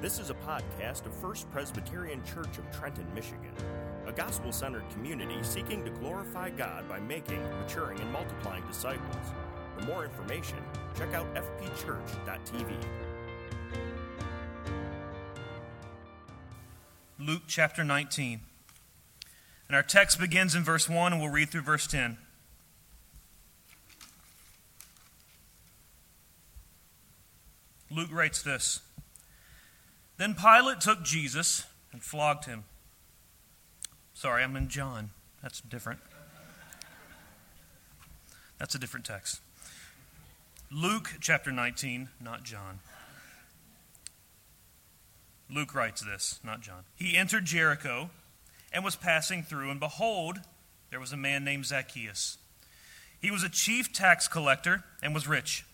This is a podcast of First Presbyterian Church of Trenton, Michigan, a gospel centered community seeking to glorify God by making, maturing, and multiplying disciples. For more information, check out fpchurch.tv. Luke chapter 19. And our text begins in verse 1, and we'll read through verse 10. Luke writes this Then Pilate took Jesus and flogged him. Sorry, I'm in John. That's different. That's a different text. Luke chapter 19, not John. Luke writes this, not John. He entered Jericho and was passing through, and behold, there was a man named Zacchaeus. He was a chief tax collector and was rich.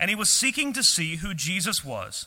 And he was seeking to see who Jesus was.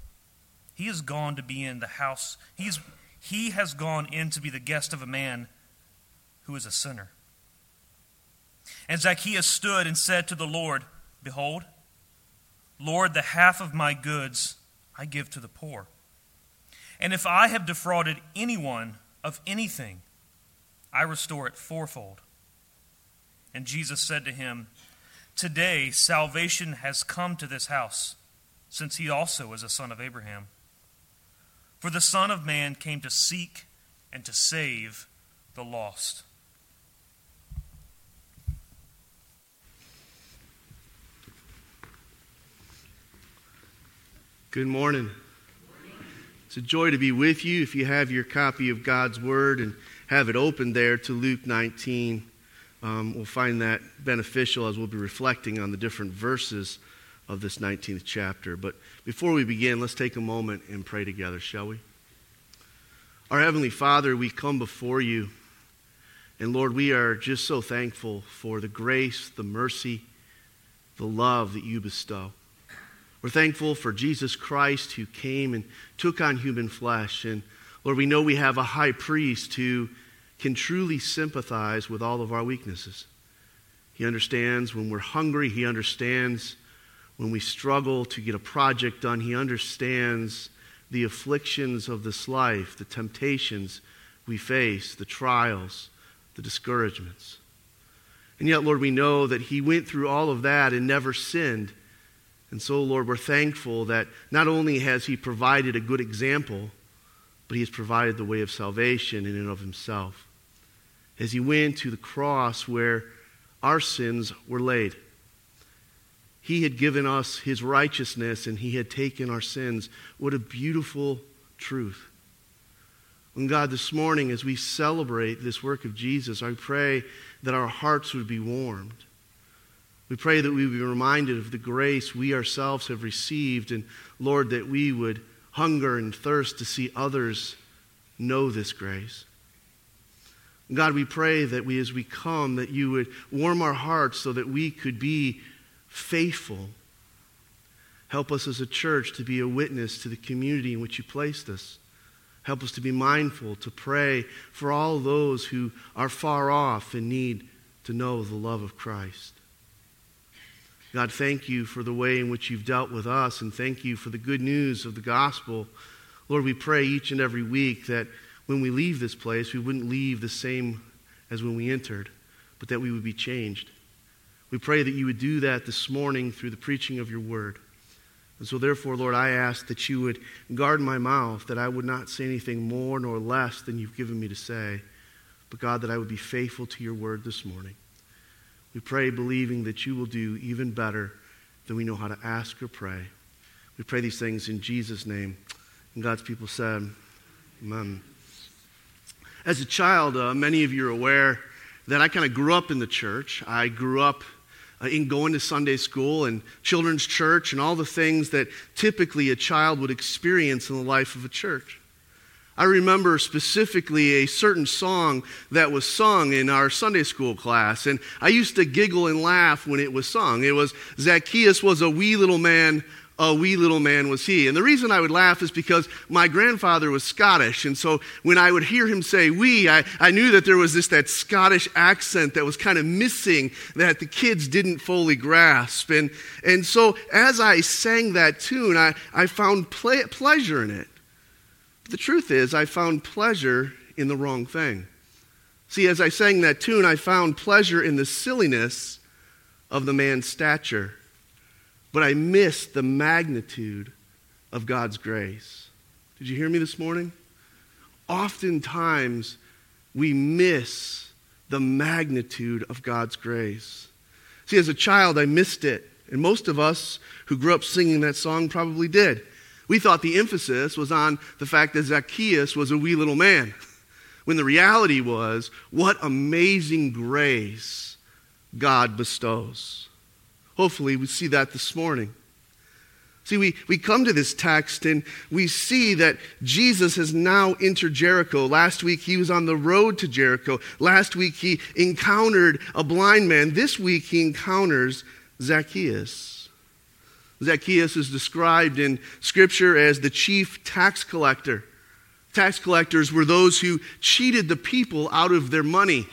He has gone to be in the house. He's, he has gone in to be the guest of a man who is a sinner. And Zacchaeus stood and said to the Lord, Behold, Lord, the half of my goods I give to the poor. And if I have defrauded anyone of anything, I restore it fourfold. And Jesus said to him, Today salvation has come to this house, since he also is a son of Abraham. For the Son of Man came to seek and to save the lost. Good morning. It's a joy to be with you. If you have your copy of God's Word and have it open there to Luke 19, um, we'll find that beneficial as we'll be reflecting on the different verses of this 19th chapter. But before we begin, let's take a moment and pray together, shall we? Our Heavenly Father, we come before you. And Lord, we are just so thankful for the grace, the mercy, the love that you bestow. We're thankful for Jesus Christ who came and took on human flesh. And Lord, we know we have a high priest who can truly sympathize with all of our weaknesses. He understands when we're hungry, He understands when we struggle to get a project done, He understands the afflictions of this life, the temptations we face, the trials, the discouragements. And yet, Lord, we know that He went through all of that and never sinned. And so, Lord, we're thankful that not only has He provided a good example, but He has provided the way of salvation in and of Himself as he went to the cross where our sins were laid. He had given us his righteousness and he had taken our sins. What a beautiful truth. And God, this morning, as we celebrate this work of Jesus, I pray that our hearts would be warmed. We pray that we would be reminded of the grace we ourselves have received, and Lord, that we would hunger and thirst to see others know this grace. God, we pray that we, as we come, that you would warm our hearts so that we could be faithful. Help us as a church to be a witness to the community in which you placed us. Help us to be mindful, to pray for all those who are far off and need to know the love of Christ. God, thank you for the way in which you've dealt with us, and thank you for the good news of the gospel. Lord, we pray each and every week that when we leave this place, we wouldn't leave the same as when we entered, but that we would be changed. We pray that you would do that this morning through the preaching of your word. And so, therefore, Lord, I ask that you would guard my mouth, that I would not say anything more nor less than you've given me to say, but God, that I would be faithful to your word this morning. We pray believing that you will do even better than we know how to ask or pray. We pray these things in Jesus' name. And God's people said, Amen. As a child, uh, many of you are aware that I kind of grew up in the church. I grew up Uh, in going to Sunday school and children's church and all the things that typically a child would experience in the life of a church. I remember specifically a certain song that was sung in our Sunday school class, and I used to giggle and laugh when it was sung. It was Zacchaeus was a wee little man a wee little man was he. And the reason I would laugh is because my grandfather was Scottish. And so when I would hear him say we, I, I knew that there was this, that Scottish accent that was kind of missing that the kids didn't fully grasp. And, and so as I sang that tune, I, I found ple- pleasure in it. But the truth is, I found pleasure in the wrong thing. See, as I sang that tune, I found pleasure in the silliness of the man's stature but I missed the magnitude of God's grace. Did you hear me this morning? Oftentimes, we miss the magnitude of God's grace. See, as a child, I missed it. And most of us who grew up singing that song probably did. We thought the emphasis was on the fact that Zacchaeus was a wee little man, when the reality was what amazing grace God bestows. Hopefully, we see that this morning. See, we, we come to this text and we see that Jesus has now entered Jericho. Last week he was on the road to Jericho. Last week he encountered a blind man. This week he encounters Zacchaeus. Zacchaeus is described in Scripture as the chief tax collector. Tax collectors were those who cheated the people out of their money.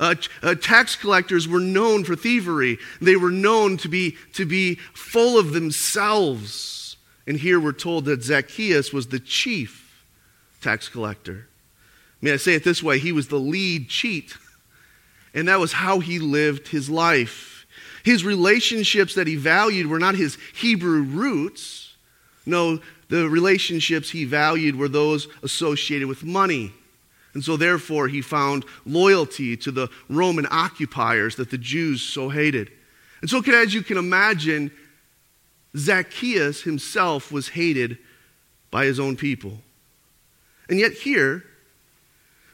Uh, uh, tax collectors were known for thievery. They were known to be, to be full of themselves. And here we're told that Zacchaeus was the chief tax collector. May I say it this way? He was the lead cheat. And that was how he lived his life. His relationships that he valued were not his Hebrew roots. No, the relationships he valued were those associated with money and so, therefore, he found loyalty to the Roman occupiers that the Jews so hated. And so, as you can imagine, Zacchaeus himself was hated by his own people. And yet, here,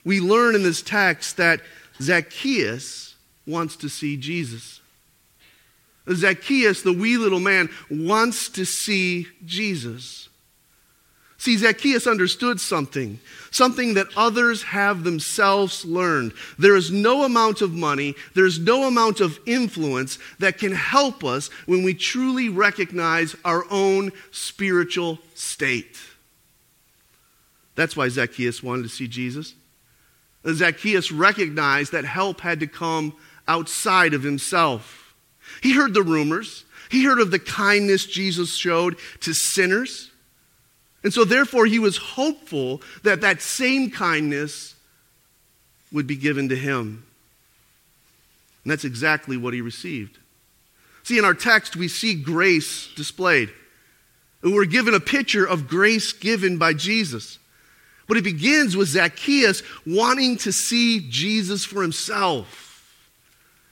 we learn in this text that Zacchaeus wants to see Jesus. Zacchaeus, the wee little man, wants to see Jesus. See, Zacchaeus understood something, something that others have themselves learned. There is no amount of money, there's no amount of influence that can help us when we truly recognize our own spiritual state. That's why Zacchaeus wanted to see Jesus. Zacchaeus recognized that help had to come outside of himself. He heard the rumors, he heard of the kindness Jesus showed to sinners. And so, therefore, he was hopeful that that same kindness would be given to him. And that's exactly what he received. See, in our text, we see grace displayed. We're given a picture of grace given by Jesus. But it begins with Zacchaeus wanting to see Jesus for himself.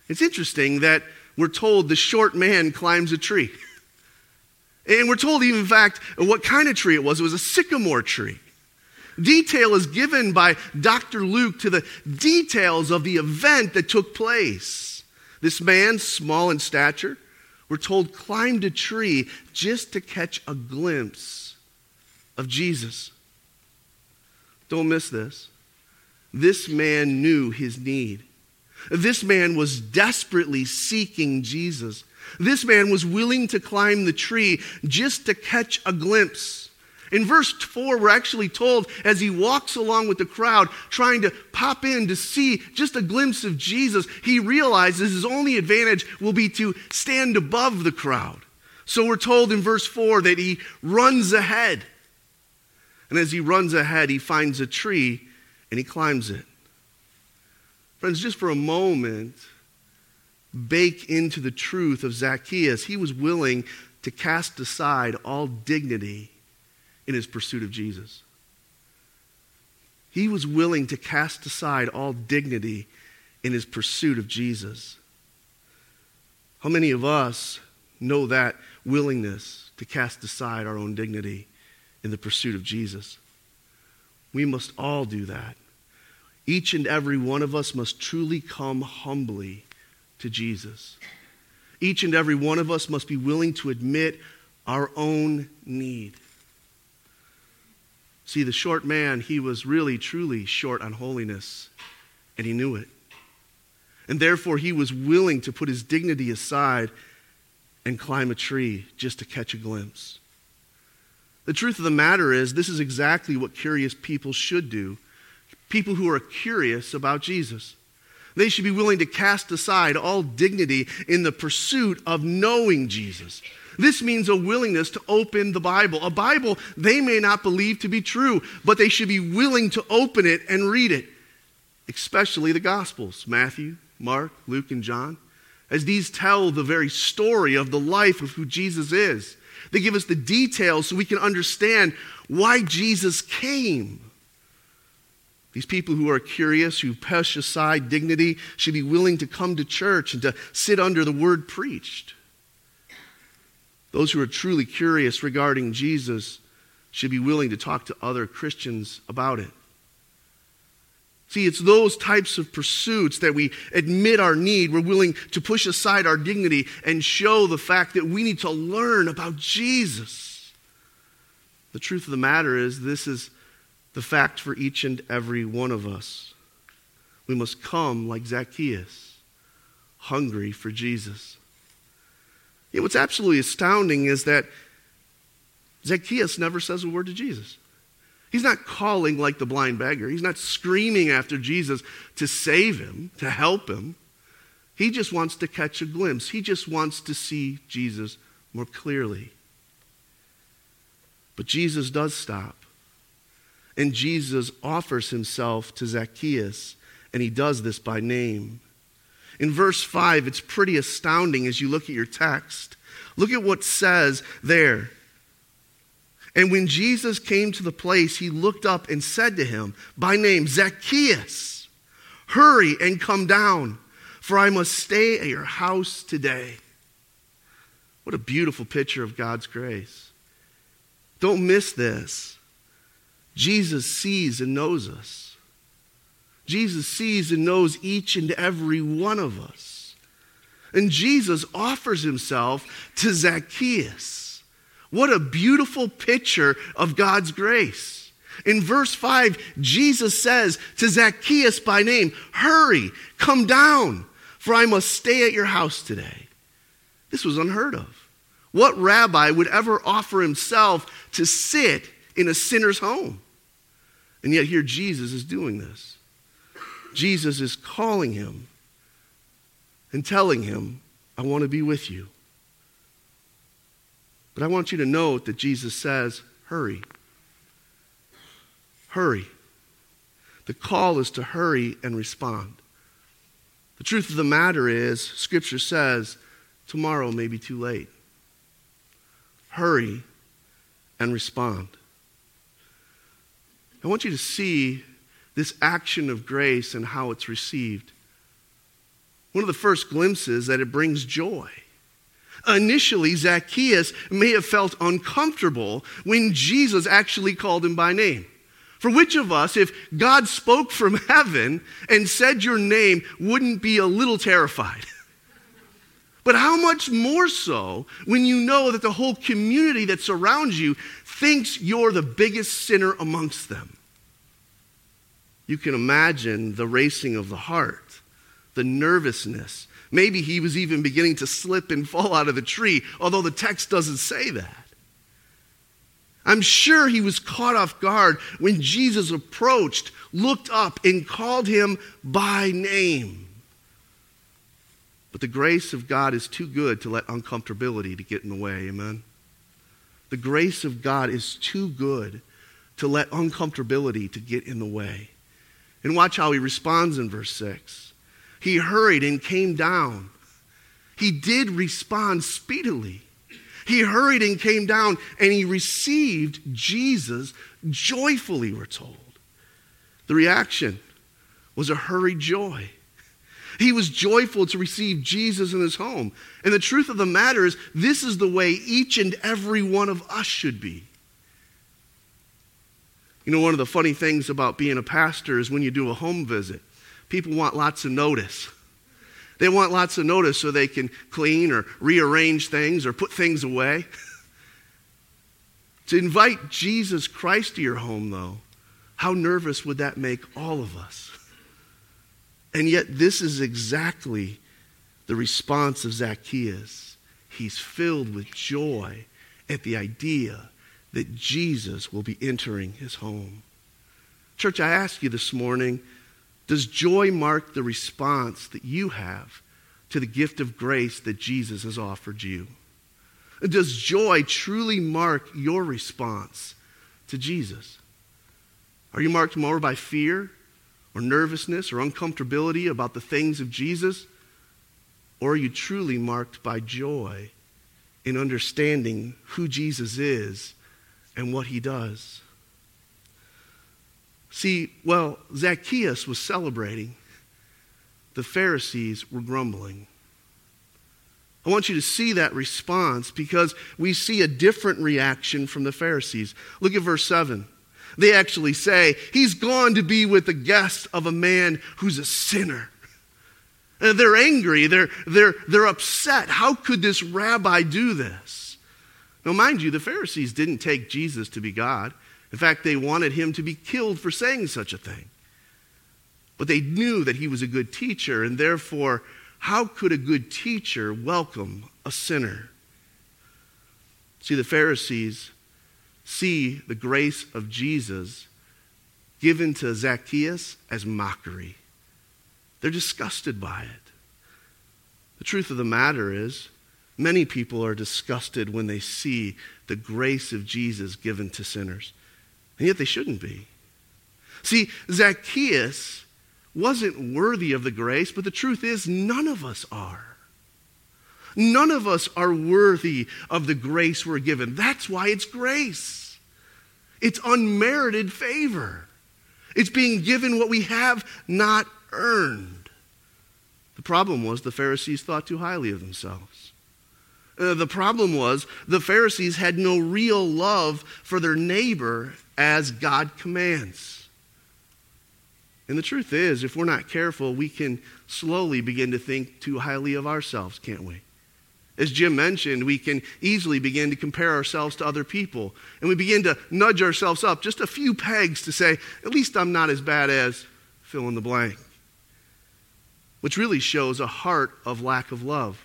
It's interesting that we're told the short man climbs a tree. And we're told, even in fact, what kind of tree it was. It was a sycamore tree. Detail is given by Dr. Luke to the details of the event that took place. This man, small in stature, we're told climbed a tree just to catch a glimpse of Jesus. Don't miss this. This man knew his need. This man was desperately seeking Jesus. This man was willing to climb the tree just to catch a glimpse. In verse 4, we're actually told as he walks along with the crowd, trying to pop in to see just a glimpse of Jesus, he realizes his only advantage will be to stand above the crowd. So we're told in verse 4 that he runs ahead. And as he runs ahead, he finds a tree and he climbs it. Friends, just for a moment, bake into the truth of Zacchaeus. He was willing to cast aside all dignity in his pursuit of Jesus. He was willing to cast aside all dignity in his pursuit of Jesus. How many of us know that willingness to cast aside our own dignity in the pursuit of Jesus? We must all do that. Each and every one of us must truly come humbly to Jesus. Each and every one of us must be willing to admit our own need. See, the short man, he was really, truly short on holiness, and he knew it. And therefore, he was willing to put his dignity aside and climb a tree just to catch a glimpse. The truth of the matter is, this is exactly what curious people should do. People who are curious about Jesus. They should be willing to cast aside all dignity in the pursuit of knowing Jesus. This means a willingness to open the Bible. A Bible they may not believe to be true, but they should be willing to open it and read it, especially the Gospels Matthew, Mark, Luke, and John, as these tell the very story of the life of who Jesus is. They give us the details so we can understand why Jesus came. These people who are curious, who push aside dignity, should be willing to come to church and to sit under the word preached. Those who are truly curious regarding Jesus should be willing to talk to other Christians about it. See, it's those types of pursuits that we admit our need. We're willing to push aside our dignity and show the fact that we need to learn about Jesus. The truth of the matter is, this is the fact for each and every one of us. We must come like Zacchaeus, hungry for Jesus. Yet what's absolutely astounding is that Zacchaeus never says a word to Jesus. He's not calling like the blind beggar. He's not screaming after Jesus to save him, to help him. He just wants to catch a glimpse. He just wants to see Jesus more clearly. But Jesus does stop. And Jesus offers himself to Zacchaeus, and he does this by name. In verse 5, it's pretty astounding as you look at your text. Look at what says there. And when Jesus came to the place, he looked up and said to him by name, Zacchaeus, hurry and come down, for I must stay at your house today. What a beautiful picture of God's grace. Don't miss this. Jesus sees and knows us. Jesus sees and knows each and every one of us. And Jesus offers himself to Zacchaeus. What a beautiful picture of God's grace. In verse 5, Jesus says to Zacchaeus by name, Hurry, come down, for I must stay at your house today. This was unheard of. What rabbi would ever offer himself to sit in a sinner's home? And yet, here Jesus is doing this. Jesus is calling him and telling him, I want to be with you. But I want you to note that Jesus says, Hurry. Hurry. The call is to hurry and respond. The truth of the matter is, Scripture says, tomorrow may be too late. Hurry and respond. I want you to see this action of grace and how it's received. One of the first glimpses that it brings joy. Initially, Zacchaeus may have felt uncomfortable when Jesus actually called him by name. For which of us, if God spoke from heaven and said your name, wouldn't be a little terrified? But how much more so when you know that the whole community that surrounds you thinks you're the biggest sinner amongst them? You can imagine the racing of the heart, the nervousness. Maybe he was even beginning to slip and fall out of the tree, although the text doesn't say that. I'm sure he was caught off guard when Jesus approached, looked up, and called him by name. But the grace of God is too good to let uncomfortability to get in the way. Amen. The grace of God is too good to let uncomfortability to get in the way. And watch how he responds in verse 6. He hurried and came down. He did respond speedily. He hurried and came down and he received Jesus joyfully, we're told. The reaction was a hurried joy. He was joyful to receive Jesus in his home. And the truth of the matter is, this is the way each and every one of us should be. You know, one of the funny things about being a pastor is when you do a home visit, people want lots of notice. They want lots of notice so they can clean or rearrange things or put things away. To invite Jesus Christ to your home, though, how nervous would that make all of us? And yet, this is exactly the response of Zacchaeus. He's filled with joy at the idea that Jesus will be entering his home. Church, I ask you this morning does joy mark the response that you have to the gift of grace that Jesus has offered you? Does joy truly mark your response to Jesus? Are you marked more by fear or nervousness or uncomfortability about the things of Jesus? Or are you truly marked by joy in understanding who Jesus is and what he does? See, well, Zacchaeus was celebrating, the Pharisees were grumbling. I want you to see that response because we see a different reaction from the Pharisees. Look at verse 7. They actually say, He's gone to be with the guest of a man who's a sinner. And they're angry, they're, they're, they're upset. How could this rabbi do this? Now, mind you, the Pharisees didn't take Jesus to be God. In fact, they wanted him to be killed for saying such a thing. But they knew that he was a good teacher, and therefore, how could a good teacher welcome a sinner? See, the Pharisees see the grace of Jesus given to Zacchaeus as mockery. They're disgusted by it. The truth of the matter is, many people are disgusted when they see the grace of Jesus given to sinners, and yet they shouldn't be. See, Zacchaeus wasn't worthy of the grace, but the truth is, none of us are. None of us are worthy of the grace we're given. That's why it's grace. It's unmerited favor. It's being given what we have not earned. The problem was the Pharisees thought too highly of themselves. Uh, the problem was the Pharisees had no real love for their neighbor as God commands. And the truth is, if we're not careful, we can slowly begin to think too highly of ourselves, can't we? As Jim mentioned, we can easily begin to compare ourselves to other people. And we begin to nudge ourselves up just a few pegs to say, at least I'm not as bad as fill in the blank. Which really shows a heart of lack of love,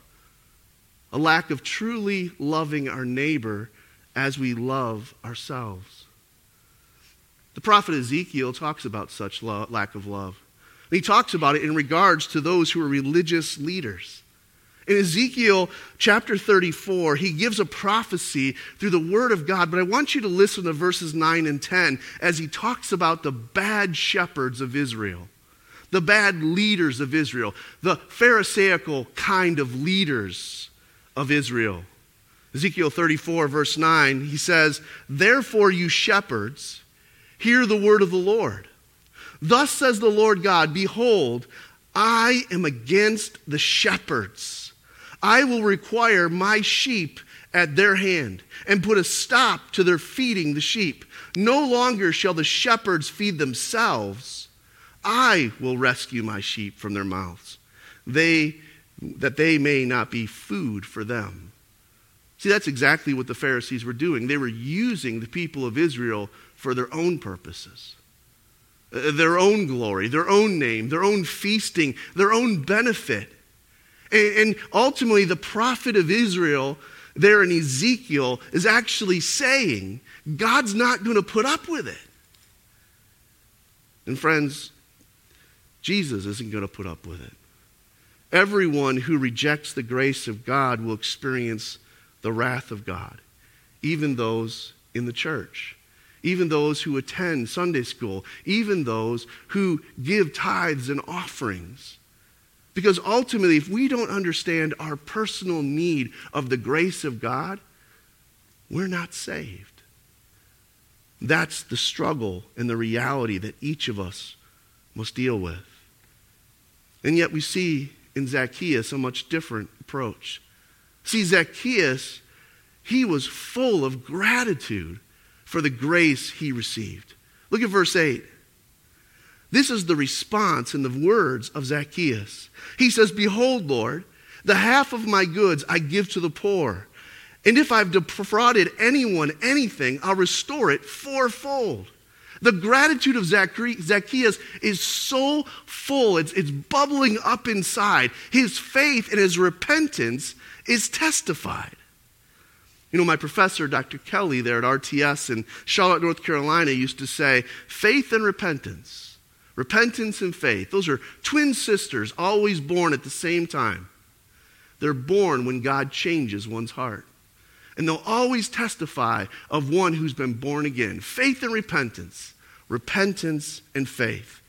a lack of truly loving our neighbor as we love ourselves. The prophet Ezekiel talks about such lo- lack of love. And he talks about it in regards to those who are religious leaders. In Ezekiel chapter 34, he gives a prophecy through the word of God, but I want you to listen to verses 9 and 10 as he talks about the bad shepherds of Israel, the bad leaders of Israel, the Pharisaical kind of leaders of Israel. Ezekiel 34, verse 9, he says, Therefore, you shepherds, Hear the word of the Lord. Thus says the Lord God Behold, I am against the shepherds. I will require my sheep at their hand and put a stop to their feeding the sheep. No longer shall the shepherds feed themselves. I will rescue my sheep from their mouths, they, that they may not be food for them. See, that's exactly what the Pharisees were doing. They were using the people of Israel for their own purposes, uh, their own glory, their own name, their own feasting, their own benefit. And, ultimately, the prophet of Israel there in Ezekiel is actually saying God's not going to put up with it. And friends, Jesus isn't going to put up with it. Everyone who rejects the grace of God will experience the wrath of God, even those in the church even those who attend Sunday school, even those who give tithes and offerings. Because ultimately, if we don't understand our personal need of the grace of God, we're not saved. That's the struggle and the reality that each of us must deal with. And yet we see in Zacchaeus a much different approach. See, Zacchaeus, he was full of gratitude for the grace he received. Look at verse 8. This is the response in the words of Zacchaeus. He says, Behold, Lord, the half of my goods I give to the poor. And if I've defrauded anyone anything, I'll restore it fourfold. The gratitude of Zacchaeus is so full, it's, it's bubbling up inside. His faith and his repentance is testified. You know, my professor, Dr. Kelly, there at RTS in Charlotte, North Carolina, used to say, faith and repentance. Repentance and faith. Those are twin sisters, always born at the same time. They're born when God changes one's heart. And they'll always testify of one who's been born again. Faith and repentance. Repentance and faith.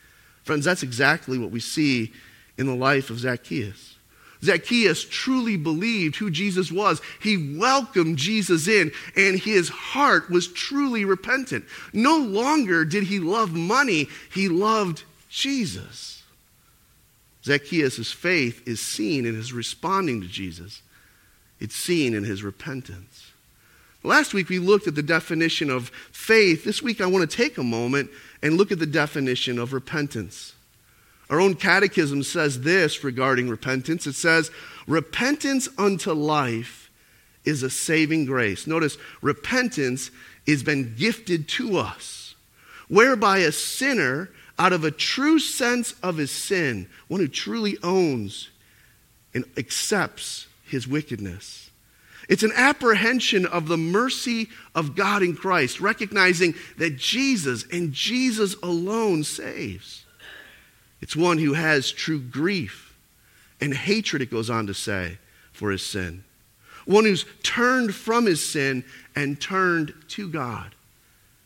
Friends, that's exactly what we see in the life of Zacchaeus. Zacchaeus truly believed who Jesus was. He welcomed Jesus in, and his heart was truly repentant. No longer did he love money, he loved Jesus. Zacchaeus' faith is seen in his responding to Jesus, it's seen in his repentance. Last week we looked at the definition of faith. This week I want to take a moment and look at the definition of repentance. Our own catechism says this regarding repentance it says, Repentance unto life is a saving grace. Notice, repentance has been gifted to us, whereby a sinner, out of a true sense of his sin, one who truly owns and accepts his wickedness, it's an apprehension of the mercy of God in Christ, recognizing that Jesus and Jesus alone saves. It's one who has true grief and hatred, it goes on to say, for his sin. One who's turned from his sin and turned to God.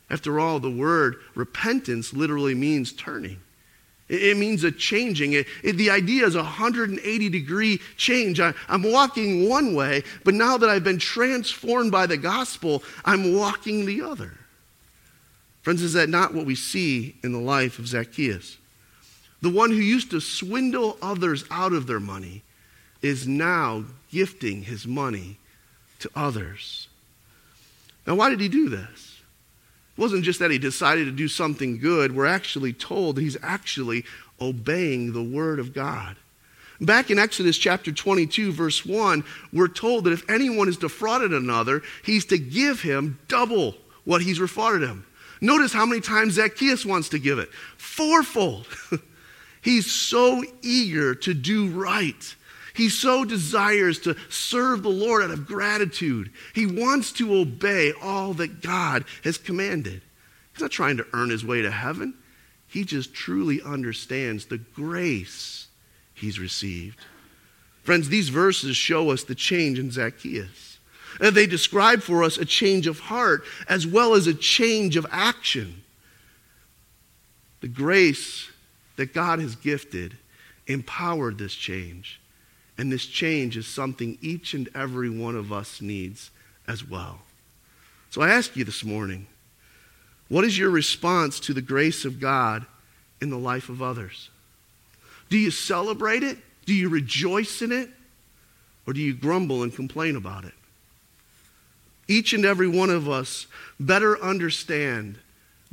After all, the word repentance literally means turning. It means a changing. It, it, the idea is a 180 degree change. I, I'm walking one way, but now that I've been transformed by the gospel, I'm walking the other. Friends, is that not what we see in the life of Zacchaeus? The one who used to swindle others out of their money is now gifting his money to others. Now, why did he do this? It wasn't just that he decided to do something good. We're actually told that he's actually obeying the word of God. Back in Exodus chapter 22, verse 1, we're told that if anyone has defrauded another, he's to give him double what he's defrauded him. Notice how many times Zacchaeus wants to give it fourfold. He's so eager to do right. He so desires to serve the Lord out of gratitude. He wants to obey all that God has commanded. He's not trying to earn his way to heaven. He just truly understands the grace he's received. Friends, these verses show us the change in Zacchaeus. And they describe for us a change of heart as well as a change of action. The grace that God has gifted empowered this change. And this change is something each and every one of us needs as well. So I ask you this morning what is your response to the grace of God in the life of others? Do you celebrate it? Do you rejoice in it? Or do you grumble and complain about it? Each and every one of us better understand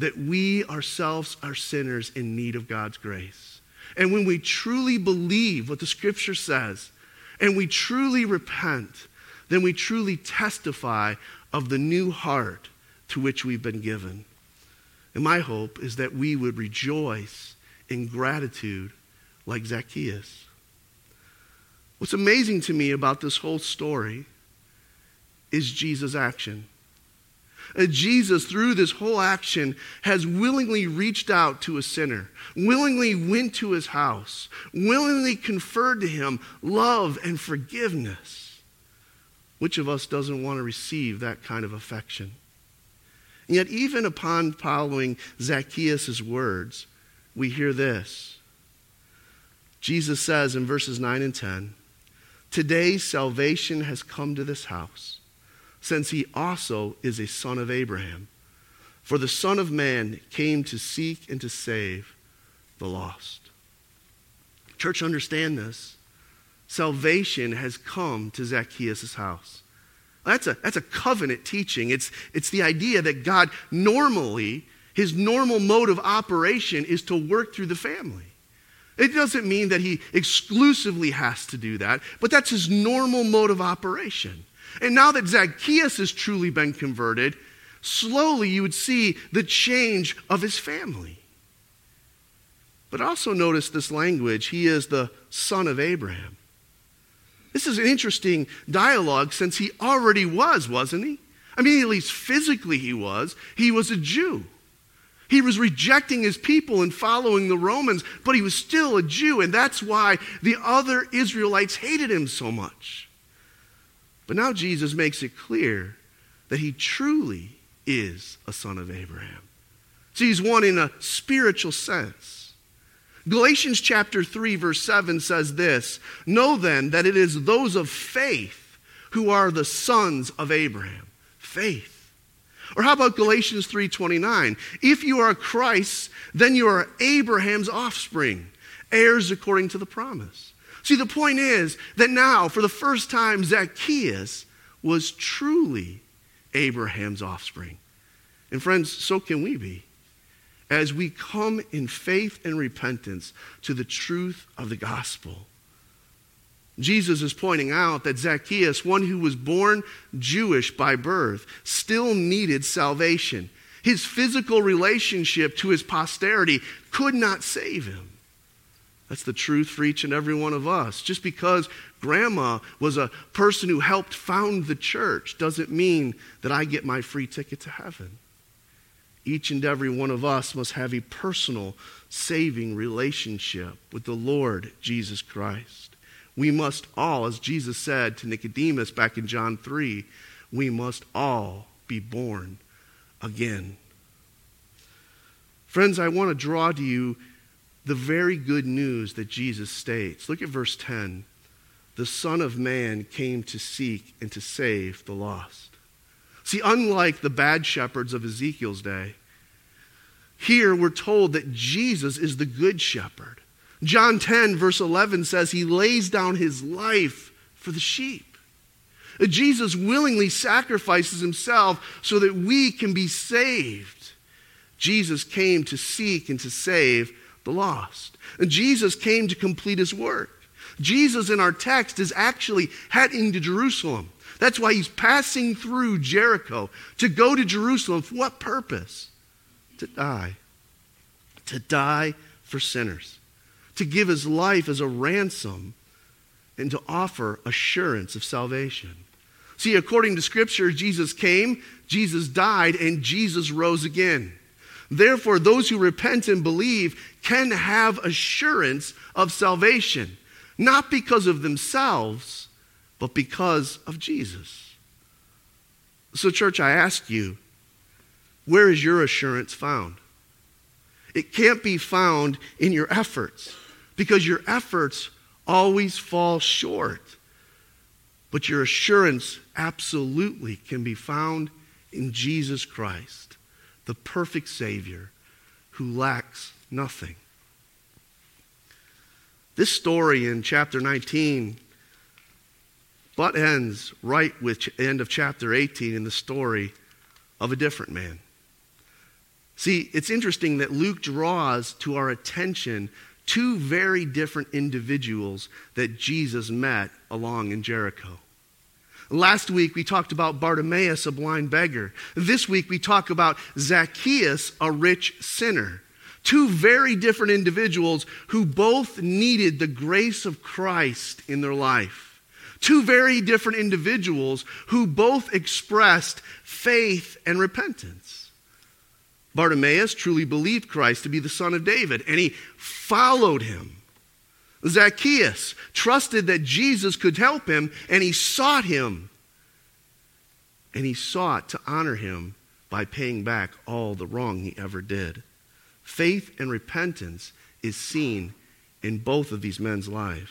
that we ourselves are sinners in need of God's grace. And when we truly believe what the scripture says and we truly repent, then we truly testify of the new heart to which we've been given. And my hope is that we would rejoice in gratitude like Zacchaeus. What's amazing to me about this whole story is Jesus' action. Uh, Jesus, through this whole action, has willingly reached out to a sinner, willingly went to his house, willingly conferred to him love and forgiveness. Which of us doesn't want to receive that kind of affection? And yet, even upon following Zacchaeus' words, we hear this. Jesus says in verses 9 and 10 Today salvation has come to this house since he also is a son of Abraham. For the Son of Man came to seek and to save the lost. Church, understand this. Salvation has come to Zacchaeus' house. That's a, that's a covenant teaching. It's, it's the idea that God normally, his normal mode of operation is to work through the family. It doesn't mean that he exclusively has to do that, but that's his normal mode of operation. And now that Zacchaeus has truly been converted, slowly you would see the change of his family. But also notice this language he is the son of Abraham. This is an interesting dialogue since he already was, wasn't he? I mean, at least physically he was. He was a Jew. He was rejecting his people and following the Romans, but he was still a Jew, and that's why the other Israelites hated him so much. But now Jesus makes it clear that he truly is a son of Abraham. So he's one in a spiritual sense. Galatians chapter 3, verse 7 says this Know then that it is those of faith who are the sons of Abraham. Faith. Or how about Galatians 3:29? If you are Christ, then you are Abraham's offspring, heirs according to the promise. See, the point is that now, for the first time, Zacchaeus was truly Abraham's offspring. And friends, so can we be. As we come in faith and repentance to the truth of the gospel. Jesus is pointing out that Zacchaeus, one who was born Jewish by birth, still needed salvation. His physical relationship to his posterity could not save him. That's the truth for each and every one of us. Just because grandma was a person who helped found the church doesn't mean that I get my free ticket to heaven. Each and every one of us must have a personal, saving relationship with the Lord Jesus Christ. We must all, as Jesus said to Nicodemus back in John 3, we must all be born again. Friends, I want to draw to you the very good news that Jesus states. Look at verse 10. The Son of Man came to seek and to save the lost. See, unlike the bad shepherds of Ezekiel's day, here we're told that Jesus is the good shepherd. John 10, verse 11 says, He lays down His life for the sheep. Jesus willingly sacrifices Himself so that we can be saved. Jesus came to seek and to save the lost. And Jesus came to complete His work. Jesus in our text is actually heading to Jerusalem. That's why he's passing through Jericho to go to Jerusalem. For what purpose? To die. To die for sinners to give his life as a ransom and to offer assurance of salvation. See, according to Scripture, Jesus came, Jesus died, and Jesus rose again. Therefore, those who repent and believe can have assurance of salvation, not because of themselves, but because of Jesus. So, church, I ask you, where is your assurance found? It can't be found in your efforts because your efforts always fall short. But your assurance absolutely can be found in Jesus Christ, the perfect Savior who lacks nothing. This story in chapter 19 but ends right with end of chapter 18 in the story of a different man. See, it's interesting that Luke draws to our attention two very different individuals that Jesus met along in Jericho. Last week we talked about Bartimaeus, a blind beggar. This week we talk about Zacchaeus, a rich sinner. Two very different individuals who both needed the grace of Christ in their life. Two very different individuals who both expressed faith and repentance. Bartimaeus truly believed Christ to be the son of David, and he followed him. Zacchaeus trusted that Jesus could help him, and he sought him. And he sought to honor him by paying back all the wrong he ever did. Faith and repentance is seen in both of these men's lives.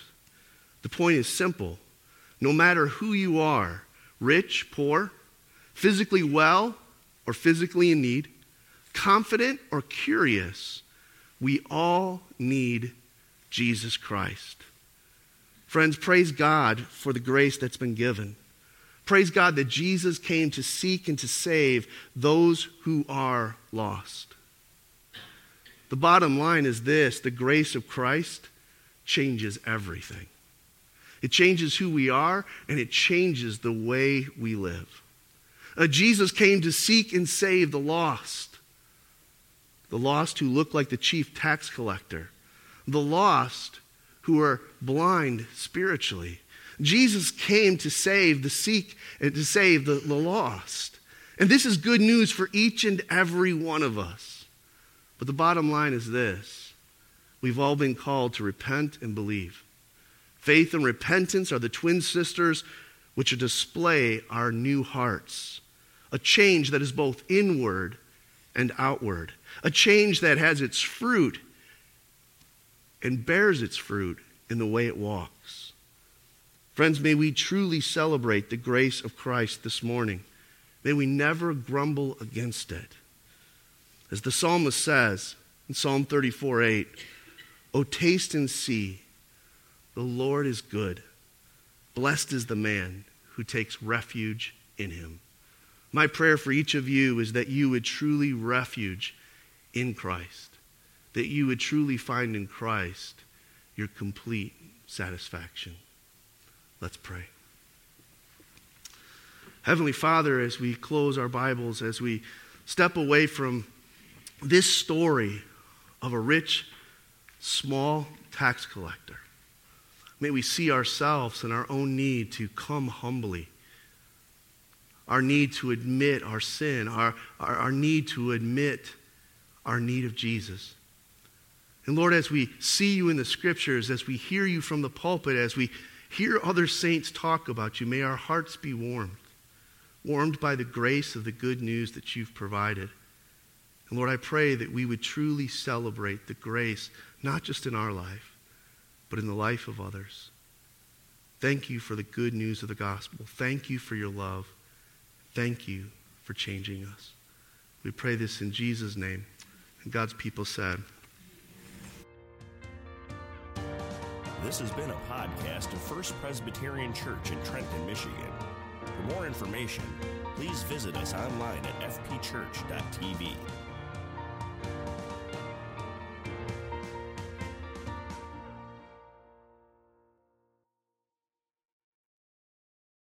The point is simple. No matter who you are, rich, poor, physically well, or physically in need, confident or curious, we all need Jesus Christ. Friends, praise God for the grace that's been given. Praise God that Jesus came to seek and to save those who are lost. The bottom line is this the grace of Christ changes everything. It changes who we are, and it changes the way we live. Uh, Jesus came to seek and save the lost. The lost who look like the chief tax collector. The lost who are blind spiritually. Jesus came to save the seek and to save the, the lost. And this is good news for each and every one of us. But the bottom line is this we've all been called to repent and believe. Faith and repentance are the twin sisters which display our new hearts. A change that is both inward and outward. A change that has its fruit and bears its fruit in the way it walks. Friends, may we truly celebrate the grace of Christ this morning. May we never grumble against it. As the psalmist says in Psalm 34 8, O taste and see, the Lord is good. Blessed is the man who takes refuge in him. My prayer for each of you is that you would truly refuge in Christ, that you would truly find in Christ your complete satisfaction. Let's pray. Heavenly Father, as we close our Bibles, as we step away from this story of a rich, small tax collector, may we see ourselves and our own need to come humbly, our need to admit our sin, our, our, our need to admit our need of Jesus. And Lord, as we see you in the scriptures, as we hear you from the pulpit, as we hear other saints talk about you, may our hearts be warmed warmed by the grace of the good news that you've provided. And Lord, I pray that we would truly celebrate the grace, not just in our life, but in the life of others. Thank you for the good news of the gospel. Thank you for your love. Thank you for changing us. We pray this in Jesus' name. And God's people said, This has been a podcast of First Presbyterian Church in Trenton, Michigan. For more information, please visit us online at fpchurch.tv.